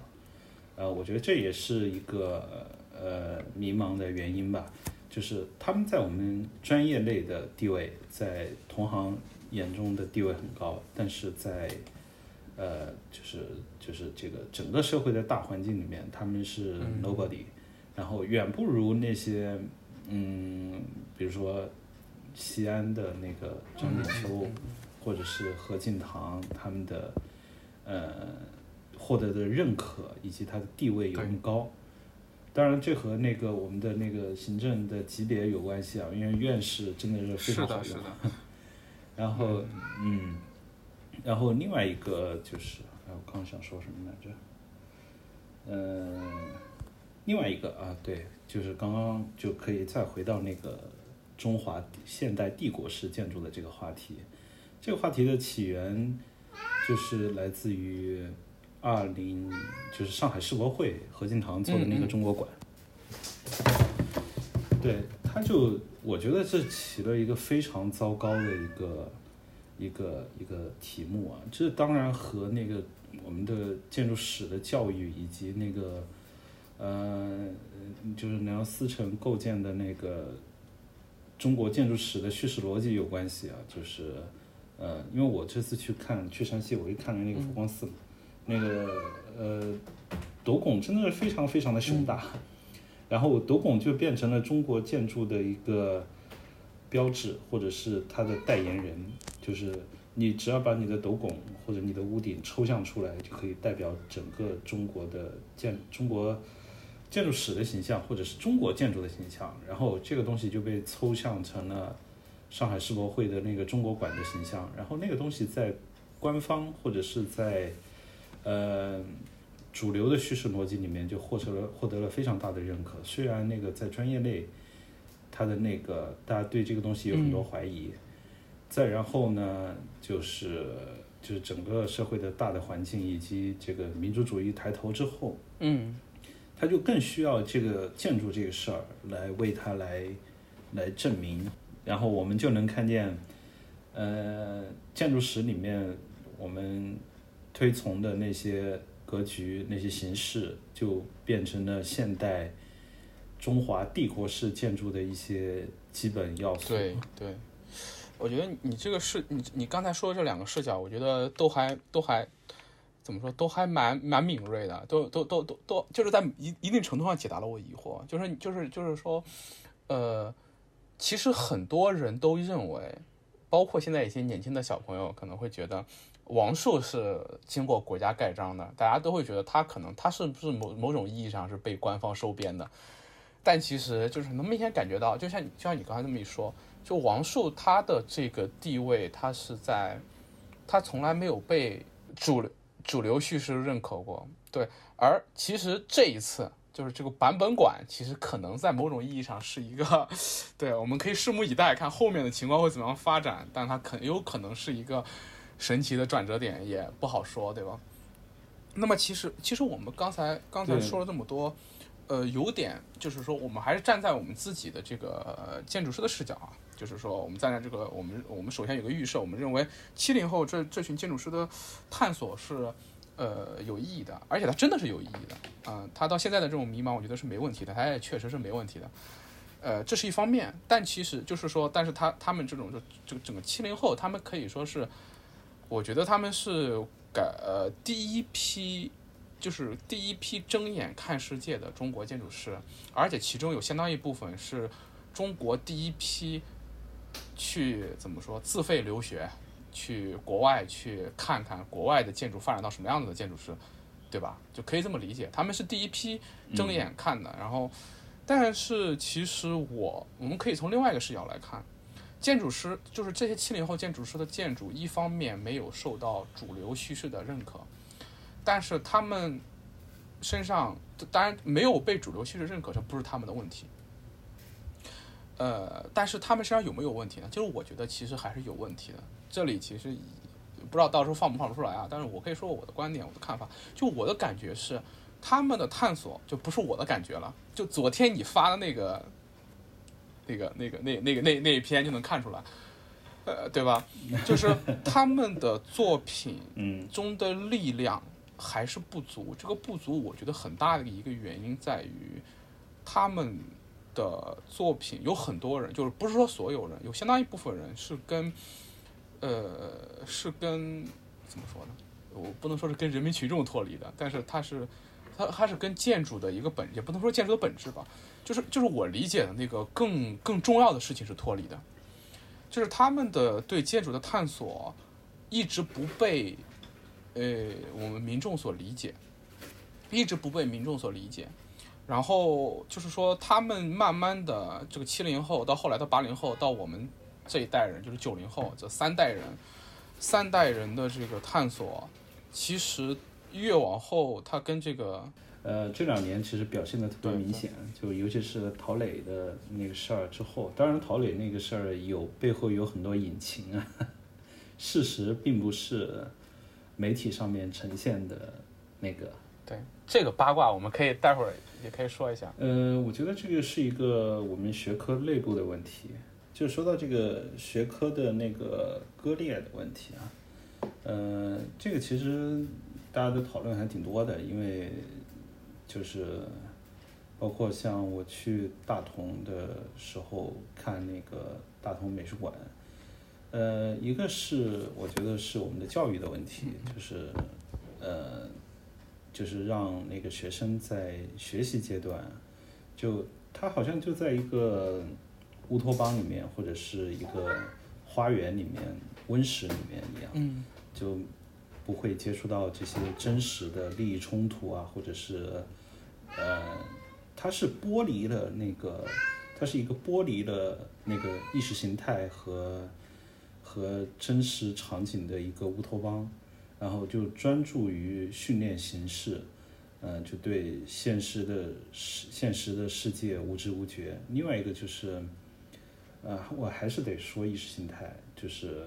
呃，我觉得这也是一个呃迷茫的原因吧，就是他们在我们专业类的地位，在同行眼中的地位很高，但是在呃就是就是这个整个社会的大环境里面，他们是 nobody，、然后远不如那些嗯，比如说西安的那个张锦秋，或者是何敬堂他们的呃获得的认可以及他的地位有那么高。当然，这和那个我们的那个行政的级别有关系啊，因为院士真的是非，常好用。是的，然后，嗯，然后另外一个就是，哎，我刚刚想说什么来着？嗯，另外一个啊，对，就是刚刚就可以再回到那个中华现代帝国式建筑的这个话题。这个话题的起源就是来自于二零，就是上海世博会何敬堂做的那个中国馆。对，他就我觉得这起了一个非常糟糕的一个一个一个题目啊，这当然和那个我们的建筑史的教育以及那个呃，就是梁思成构建的那个中国建筑史的叙事逻辑有关系啊，就是呃，因为我这次去看去山西，我一看了那个佛光寺嘛，那个呃斗拱真的是非常非常的雄大。然后斗拱就变成了中国建筑的一个标志，或者是它的代言人。就是你只要把你的斗拱或者你的屋顶抽象出来，就可以代表整个中国的建中国建筑史的形象，或者是中国建筑的形象。然后这个东西就被抽象成了上海世博会的那个中国馆的形象。然后那个东西在官方或者是在呃。主流的叙事逻辑里面就获得了获得了非常大的认可。虽然那个在专业内，他的那个大家对这个东西有很多怀疑。再然后呢，就是就是整个社会的大的环境以及这个民族主义抬头之后，嗯，他就更需要这个建筑这个事儿来为他来来证明。然后我们就能看见，呃，建筑史里面我们推崇的那些。格局那些形式就变成了现代中华帝国式建筑的一些基本要素。对对，我觉得你这个视你你刚才说的这两个视角，我觉得都还都还怎么说，都还蛮蛮敏锐的，都都都都都就是在一一定程度上解答了我疑惑。就是就是就是说，呃，其实很多人都认为，包括现在一些年轻的小朋友可能会觉得。王树是经过国家盖章的，大家都会觉得他可能他是不是某某种意义上是被官方收编的，但其实就是能明显感觉到，就像就像你刚才这么一说，就王树他的这个地位，他是在他从来没有被主流主流叙事认可过，对，而其实这一次就是这个版本馆，其实可能在某种意义上是一个，对，我们可以拭目以待，看后面的情况会怎么样发展，但它可有可能是一个。神奇的转折点也不好说，对吧？那么其实，其实我们刚才刚才说了这么多，呃，有点就是说，我们还是站在我们自己的这个建筑师的视角啊，就是说，我们站在这个我们我们首先有个预设，我们认为七零后这这群建筑师的探索是呃有意义的，而且它真的是有意义的啊，他到现在的这种迷茫，我觉得是没问题的，他也确实是没问题的，呃，这是一方面，但其实就是说，但是他他们这种就这个整个七零后，他们可以说是。我觉得他们是改呃第一批，就是第一批睁眼看世界的中国建筑师，而且其中有相当一部分是中国第一批去怎么说自费留学，去国外去看看国外的建筑发展到什么样子的建筑师，对吧？就可以这么理解，他们是第一批睁眼看的。然后，但是其实我我们可以从另外一个视角来看。建筑师就是这些七零后建筑师的建筑，一方面没有受到主流叙事的认可，但是他们身上当然没有被主流叙事认可，这不是他们的问题。呃，但是他们身上有没有问题呢？就是我觉得其实还是有问题的。这里其实不知道到时候放不放得出来啊？但是我可以说我的观点，我的看法。就我的感觉是，他们的探索就不是我的感觉了。就昨天你发的那个。那个、那个、那、那个、那那一篇就能看出来，呃，对吧？就是 他们的作品嗯中的力量还是不足。这个不足，我觉得很大的一个原因在于他们的作品有很多人，就是不是说所有人，有相当一部分人是跟呃是跟怎么说呢？我不能说是跟人民群众脱离的，但是它是它它是跟建筑的一个本，也不能说建筑的本质吧，就是就是我理解的那个更更重要的事情是脱离的，就是他们的对建筑的探索一直不被呃我们民众所理解，一直不被民众所理解。然后就是说，他们慢慢的这个七零后到后来到八零后到我们这一代人，就是九零后这三代人，三代人的这个探索，其实越往后，它跟这个呃，这两年其实表现的特别明显，就尤其是陶磊的那个事儿之后，当然陶磊那个事儿有背后有很多隐情啊，事实并不是媒体上面呈现的那个。对这个八卦，我们可以待会儿也可以说一下。呃，我觉得这个是一个我们学科内部的问题。就说到这个学科的那个割裂的问题啊，呃，这个其实大家的讨论还挺多的，因为就是包括像我去大同的时候看那个大同美术馆，呃，一个是我觉得是我们的教育的问题，就是呃，就是让那个学生在学习阶段，就他好像就在一个乌托邦里面，或者是一个花园里面、温室里面一样，嗯就不会接触到这些真实的利益冲突啊，或者是呃，它是剥离了那个，它是一个剥离了那个意识形态和和真实场景的一个乌托邦，然后就专注于训练形式，嗯、就对现实的世现实的世界无知无觉。另外一个就是，呃，我还是得说意识形态，就是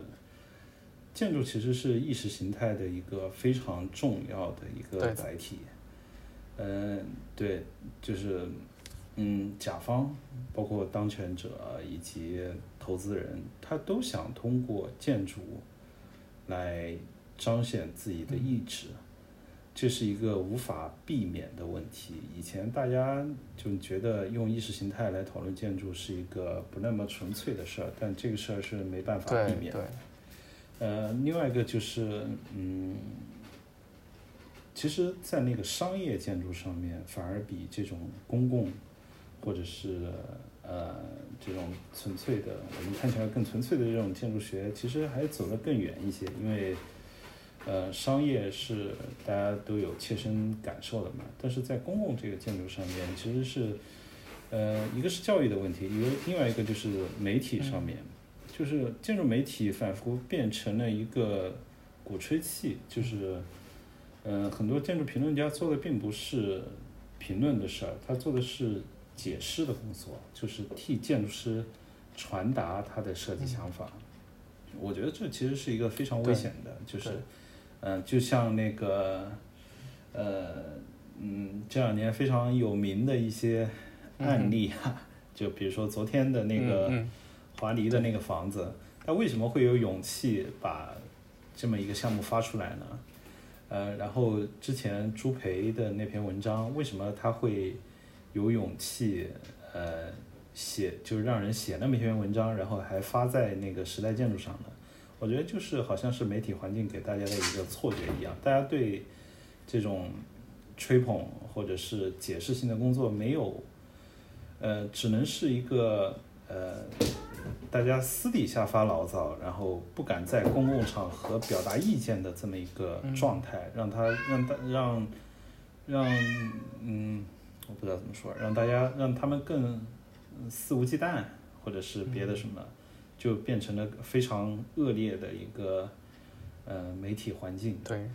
建筑其实是意识形态的一个非常重要的一个载体。嗯、对，就是嗯，甲方包括当权者以及投资人，他都想通过建筑来彰显自己的意志，这是一个无法避免的问题。以前大家就觉得用意识形态来讨论建筑是一个不那么纯粹的事儿，但这个事儿是没办法避免的。对，呃，另外一个就是，嗯，其实，在那个商业建筑上面，反而比这种公共或者是呃这种纯粹的，我们看起来更纯粹的这种建筑学，其实还走得更远一些，因为呃商业是大家都有切身感受的嘛，但是在公共这个建筑上面，其实是呃一个是教育的问题，一个另外一个就是媒体上面。就是建筑媒体仿佛变成了一个鼓吹器，就是，嗯、很多建筑评论家做的并不是评论的事儿，他做的是解释的工作，就是替建筑师传达他的设计想法。我觉得这其实是一个非常危险的，就是对，嗯、就像那个，呃，嗯，这两年非常有名的一些案例哈、就比如说昨天的那个。嗯华黎的那个房子，他为什么会有勇气把这么一个项目发出来呢？呃，然后之前朱培的那篇文章，为什么他会有勇气呃写，就是让人写那么一篇文章，然后还发在那个时代建筑上呢？我觉得就是好像是媒体环境给大家的一个错觉一样，大家对这种吹捧或者是解释性的工作没有，呃，只能是一个呃。大家私底下发牢骚，然后不敢在公共场合表达意见的这么一个状态，让他让大让让嗯，我不知道怎么说，让大家让他们更嗯肆无忌惮，或者是别的什么，就变成了非常恶劣的一个呃媒体环境。对，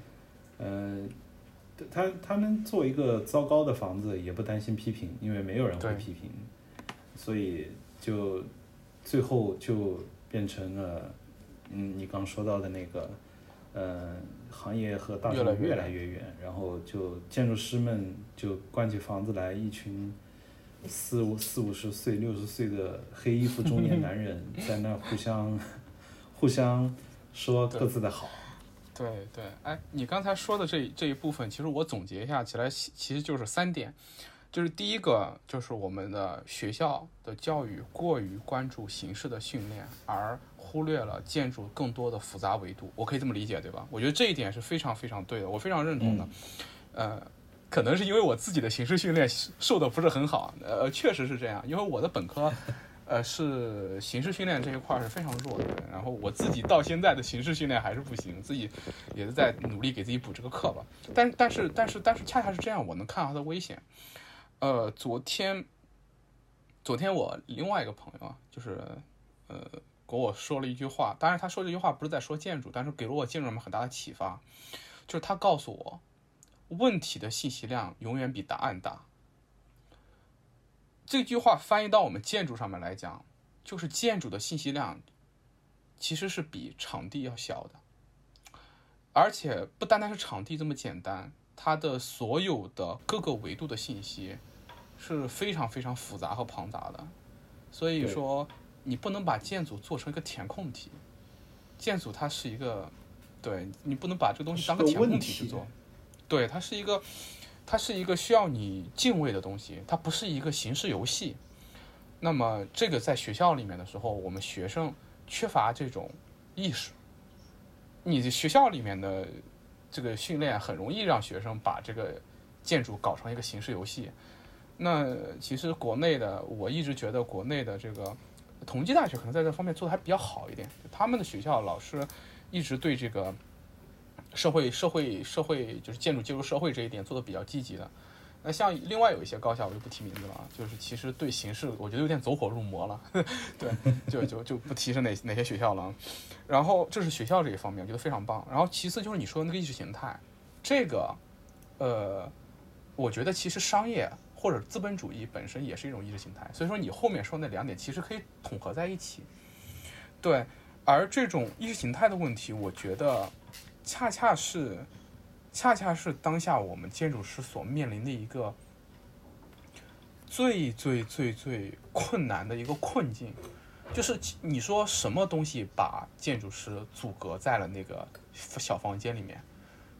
呃，他他们做一个糟糕的房子，也不担心批评，因为没有人会批评，所以就最后就变成了，嗯，你刚说到的那个，呃，行业和大众越来越远，然后就建筑师们就关起房子来，一群四五四五十岁、六十岁的黑衣服中年男人 在那互相互相说各自的好。对对，哎，你刚才说的这这一部分，其实我总结一下起来，其实就是三点，就是第一个就是我们的学校的教育过于关注形式的训练，而忽略了建筑更多的复杂维度。我可以这么理解，对吧？我觉得这一点是非常非常对的，我非常认同的。呃，可能是因为我自己的形式训练受的不是很好，呃，确实是这样，因为我的本科。呃，是形式训练这一块是非常弱的，然后我自己到现在的形式训练还是不行，自己也是在努力给自己补这个课吧。但但是但是但是恰恰是这样，我能看到它的危险。呃，昨天，昨天我另外一个朋友啊，就是呃给我说了一句话，当然他说这句话不是在说建筑，但是给了我建筑上面很大的启发，就是他告诉我，问题的信息量永远比答案大。这句话翻译到我们建筑上面来讲，就是建筑的信息量其实是比场地要小的，而且不单单是场地这么简单，它的所有的各个维度的信息是非常非常复杂和庞杂的。所以说，你不能把建筑做成一个填空题，建筑它是一个，对你不能把这个东西当个填空题去做，对，它是一个。它是一个需要你敬畏的东西，它不是一个形式游戏。那么，这个在学校里面的时候，我们学生缺乏这种意识。你学校里面的这个训练很容易让学生把这个建筑搞成一个形式游戏。那其实国内的，我一直觉得国内的这个同济大学可能在这方面做的还比较好一点。他们的学校老师一直对这个。社会社会社会就是建筑介入社会这一点做的比较积极的，那像另外有一些高校我就不提名字了啊，就是其实对形式我觉得有点走火入魔了，对，就就就不提是哪哪些学校了。然后这是学校这一方面，我觉得非常棒。然后其次就是你说的那个意识形态，这个，呃，我觉得其实商业或者资本主义本身也是一种意识形态，所以说你后面说那两点其实可以统合在一起。对，而这种意识形态的问题，我觉得。恰恰是，恰恰是当下我们建筑师所面临的一个最最最最困难的一个困境，就是你说什么东西把建筑师阻隔在了那个小房间里面，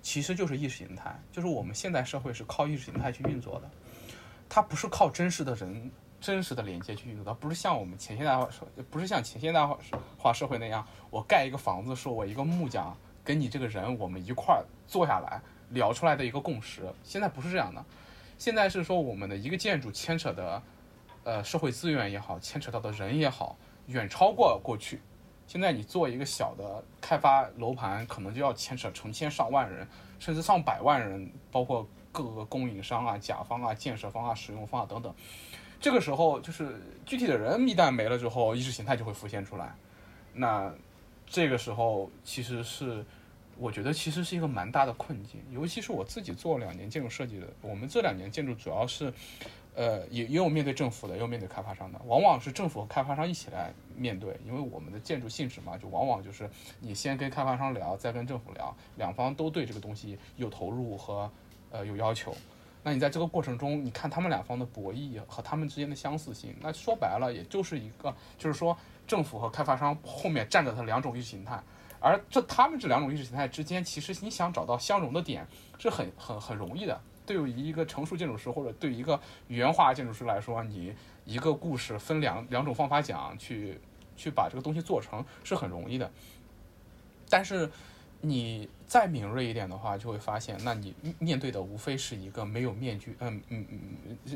其实就是意识形态，就是我们现代社会是靠意识形态去运作的，它不是靠真实的人、真实的连接去运作的，不是像我们前现代化社，不是像前现代化社会那样，我盖一个房子，说我一个木匠。跟你这个人，我们一块儿坐下来聊出来的一个共识。现在不是这样的，现在是说我们的一个建筑牵扯的，呃，社会资源也好，牵扯到的人也好，远超过过去。现在你做一个小的开发楼盘，可能就要牵扯成千上万人，甚至上百万人，包括各个供应商啊、甲方啊、建设方啊、使用方啊等等。这个时候，就是具体的人一旦没了之后，意识形态就会浮现出来。那。这个时候其实是，我觉得其实是一个蛮大的困境，尤其是我自己做两年建筑设计的，我们这两年建筑主要是，呃，也也有面对政府的，也有面对开发商的，往往是政府和开发商一起来面对，因为我们的建筑性质嘛，就往往就是你先跟开发商聊，再跟政府聊，两方都对这个东西有投入和呃有要求，那你在这个过程中，你看他们两方的博弈和他们之间的相似性，那说白了也就是一个，就是说。政府和开发商后面站着的两种意识形态，而这他们这两种意识形态之间，其实你想找到相融的点是很很很容易的。对于一个成熟建筑师或者对于一个原画建筑师来说，你一个故事分两两种方法讲，去去把这个东西做成是很容易的。但是你再敏锐一点的话，就会发现，那你面对的无非是一个没有面具，嗯嗯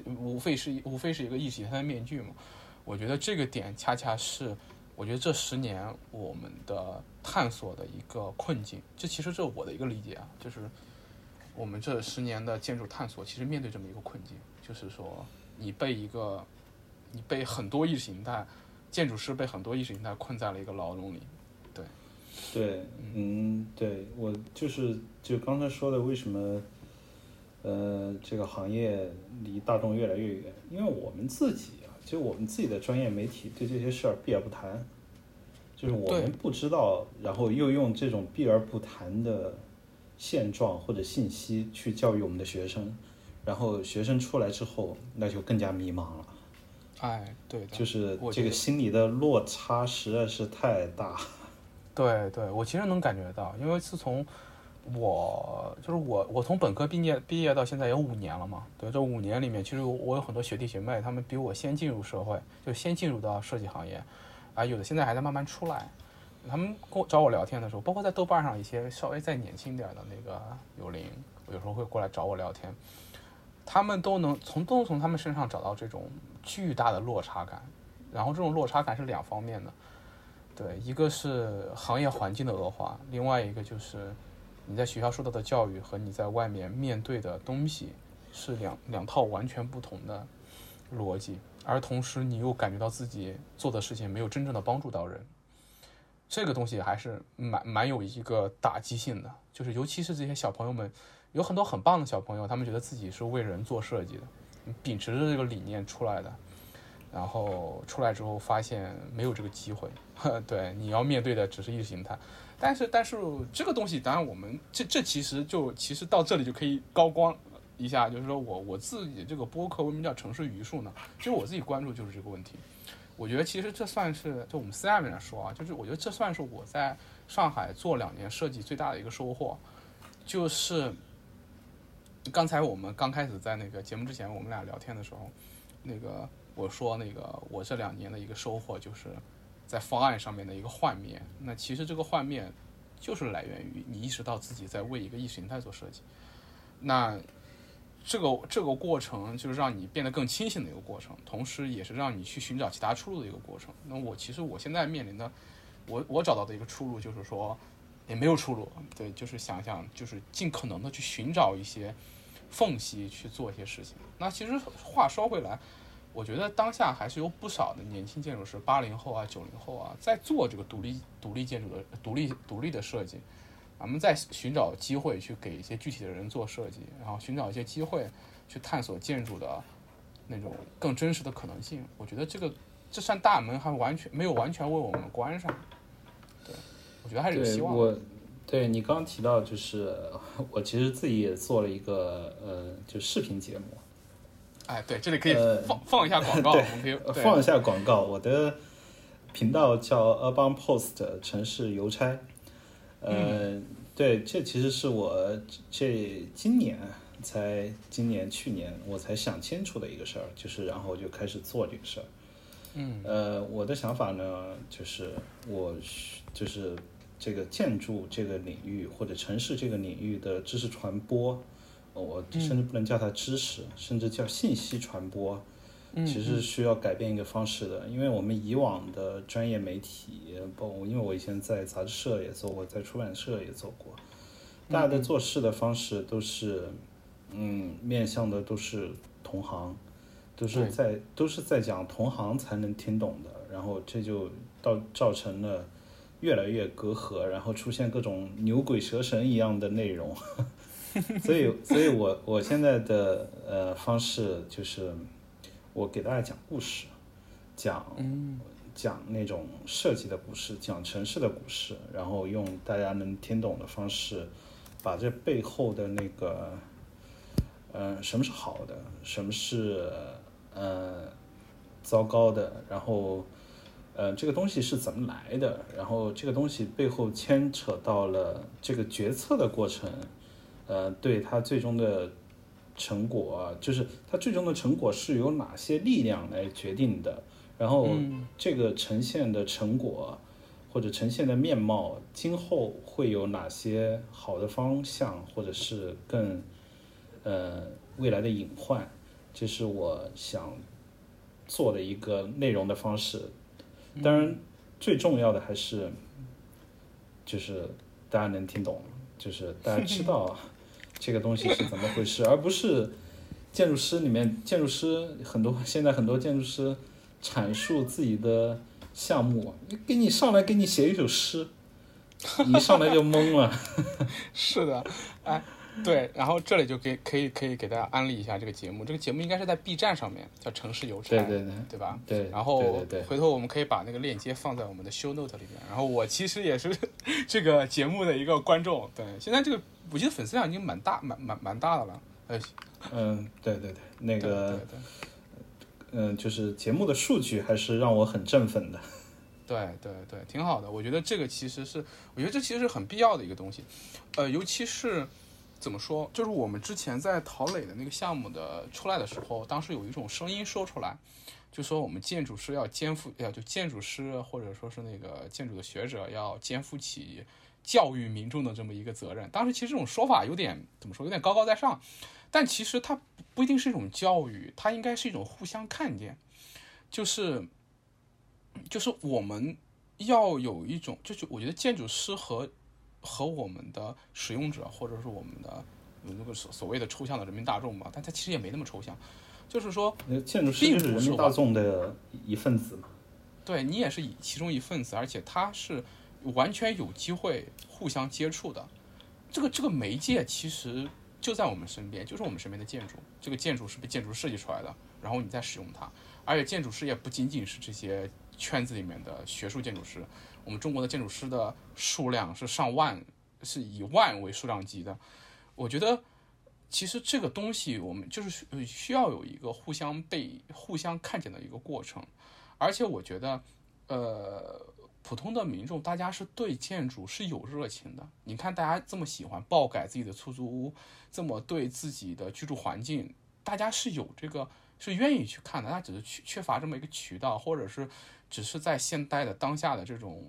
嗯，无非是无非是一个意识形态的面具嘛。我觉得这个点恰恰是，我觉得这十年我们的探索的一个困境。这其实这我的一个理解啊，就是我们这十年的建筑探索，其实面对这么一个困境，就是说你被一个，你被很多意识形态，建筑师被很多意识形态困在了一个牢笼里。对，嗯，对我就是就刚才说的，为什么，呃，这个行业离大众越来越远？因为我们自己啊。就我们自己的专业媒体对这些事儿避而不谈，就是我们不知道，然后又用这种避而不谈的现状或者信息去教育我们的学生，然后学生出来之后那就更加迷茫了。哎，对，就是这个心理的落差实在是太大。对对，我其实能感觉到，因为自从我就是我，我从本科毕业毕业到现在有五年了嘛。对，这五年里面，其实我有很多学弟学妹，他们比我先进入社会，就先进入到设计行业，啊，有的现在还在慢慢出来。他们跟我找我聊天的时候，包括在豆瓣上一些稍微再年轻点的那个有灵，有时候会过来找我聊天，他们都能从都从他们身上找到这种巨大的落差感，然后这种落差感是两方面的，对，一个是行业环境的恶化，另外一个就是你在学校受到的教育和你在外面面对的东西是两两套完全不同的逻辑，而同时你又感觉到自己做的事情没有真正的帮助到人。这个东西还是蛮蛮有一个打击性的，就是尤其是这些小朋友们，有很多很棒的小朋友，他们觉得自己是为人做设计的，秉持着这个理念出来的，然后出来之后发现没有这个机会，对，你要面对的只是意识形态。但是但是这个东西，当然我们这这其实就其实到这里就可以高光一下，就是说我我自己这个播客为什么叫城市榆树呢？其实我自己关注就是这个问题。我觉得其实这算是就我们私下里面说啊，就是我觉得这算是我在上海做两年设计最大的一个收获，就是刚才我们刚开始在那个节目之前我们俩聊天的时候，那个我说那个我这两年的一个收获就是在方案上面的一个幻灭。那其实这个幻灭就是来源于你意识到自己在为一个意识形态做设计。那这个这个过程就是让你变得更清醒的一个过程，同时也是让你去寻找其他出路的一个过程。那我其实我现在面临的，我我找到的一个出路就是说，也没有出路，对，就是想想就是尽可能的去寻找一些缝隙去做一些事情。那其实话说回来，我觉得当下还是有不少的年轻建筑师，八零后啊、九零后啊，在做这个独立独立建筑的独立独立的设计。咱们在寻找机会去给一些具体的人做设计，然后寻找一些机会去探索建筑的那种更真实的可能性。我觉得这个这扇大门还完全没有完全为我们关上。对，我觉得还是有希望。我对你刚刚提到，就是 我其实自己也做了一个呃，就视频节目。哎，对，这里可以放放一下广告，我们可以放一下广告。我的频道叫 Urban Post 城市邮差。呃，对，这其实是我这今年才今年去年我才想清楚的一个事儿，就是然后我就开始做这个事儿。嗯，呃，我的想法呢，就是我就是这个建筑这个领域或者城市这个领域的知识传播，我甚至不能叫它知识，甚至叫信息传播。其实需要改变一个方式的，因为我们以往的专业媒体，包括因为我以前在杂志社也做过，在出版社也做过，大家的做事的方式都是，嗯，面向的都是同行，都是在都是在讲同行才能听懂的，然后这就到造成了越来越隔阂，然后出现各种牛鬼蛇神一样的内容，所以，所以我我现在的呃方式就是。我给大家讲故事，讲讲那种设计的故事，讲城市的故事，然后用大家能听懂的方式，把这背后的那个，呃，什么是好的，什么是呃糟糕的，然后呃这个东西是怎么来的，然后这个东西背后牵扯到了这个决策的过程，呃，对它最终的。成果就是它最终的成果是由哪些力量来决定的，然后这个呈现的成果或者呈现的面貌，今后会有哪些好的方向，或者是更呃未来的隐患，这是我想做的一个内容的方式。当然，最重要的还是就是大家能听懂，就是大家知道。这个东西是怎么回事？而不是建筑师里面，建筑师很多，现在很多建筑师阐述自己的项目，给你上来给你写一首诗，你上来就懵了。是的，哎，对，然后这里就可以可以可以给大家安利一下这个节目，这个节目应该是在 B 站上面，叫《城市邮差》，对对对，对吧？对，然后回头我们可以把那个链接放在我们的 Show Note 里面。然后我其实也是这个节目的一个观众，对，现在这个。我记得粉丝量已经蛮大、蛮蛮蛮大的了。哎，嗯，对对对，那个，嗯，就是节目的数据还是让我很振奋的。对对对，挺好的。我觉得这个其实是，我觉得这其实是很必要的一个东西，呃，尤其是怎么说，就是我们之前在陶磊的那个项目的出来的时候，当时有一种声音说出来，就说我们建筑师要肩负，要就建筑师或者说是那个建筑的学者要肩负起教育民众的这么一个责任。当时其实这种说法有点怎么说，有点高高在上，但其实它不一定是一种教育，它应该是一种互相看见，就是。就是我们要有一种，就是我觉得建筑师和和我们的使用者，或者是我们的那个所所谓的抽象的人民大众嘛，但它其实也没那么抽象，就是说，建筑师就是人民大众的一份子嘛，对你也是以其中一份子，而且它是完全有机会互相接触的，这个这个媒介其实就在我们身边，就是我们身边的建筑，这个建筑是被建筑设计出来的，然后你再使用它，而且建筑师也不仅仅是这些。圈子里面的学术建筑师，我们中国的建筑师的数量是上万，是以万为数量级的。我觉得，其实这个东西我们就是需要有一个互相被互相看见的一个过程。而且我觉得，呃，普通的民众大家是对建筑是有热情的。你看，大家这么喜欢爆改自己的出租屋，这么对自己的居住环境，大家是有这个是愿意去看的。他只是缺缺乏这么一个渠道，或者是。只是在现代的当下的这种、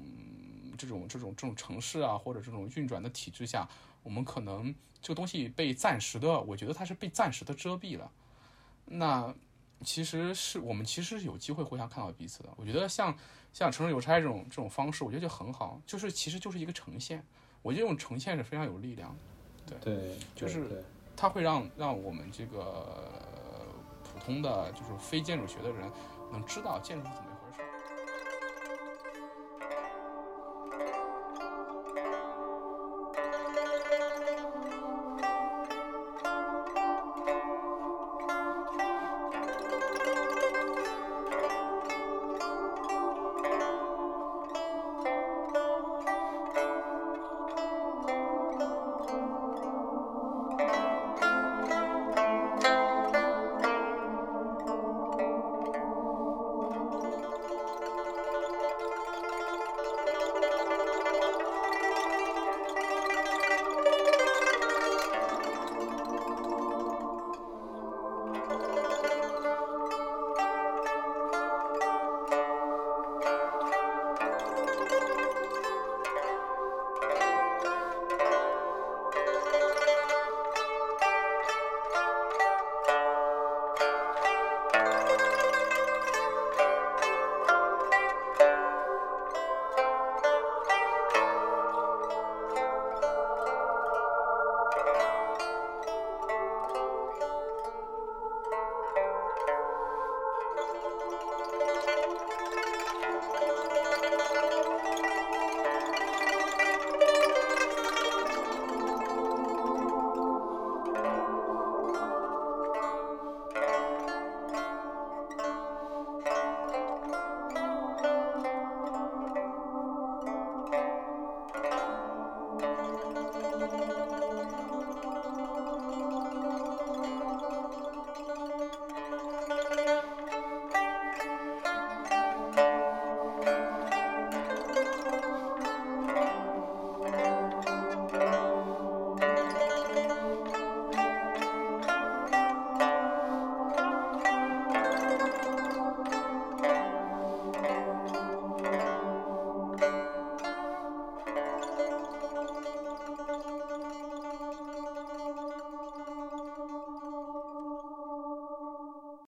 这种、这种、这种城市啊，或者这种运转的体制下，我们可能这个东西被暂时的，我觉得它是被暂时的遮蔽了。那其实是我们其实是有机会互相看到彼此的。我觉得像像城市邮差这种这种方式，我觉得就很好，就是其实就是一个呈现。我觉得这种呈现是非常有力量的。对对，就是它会让让我们这个普通的就是非建筑学的人能知道建筑是怎么。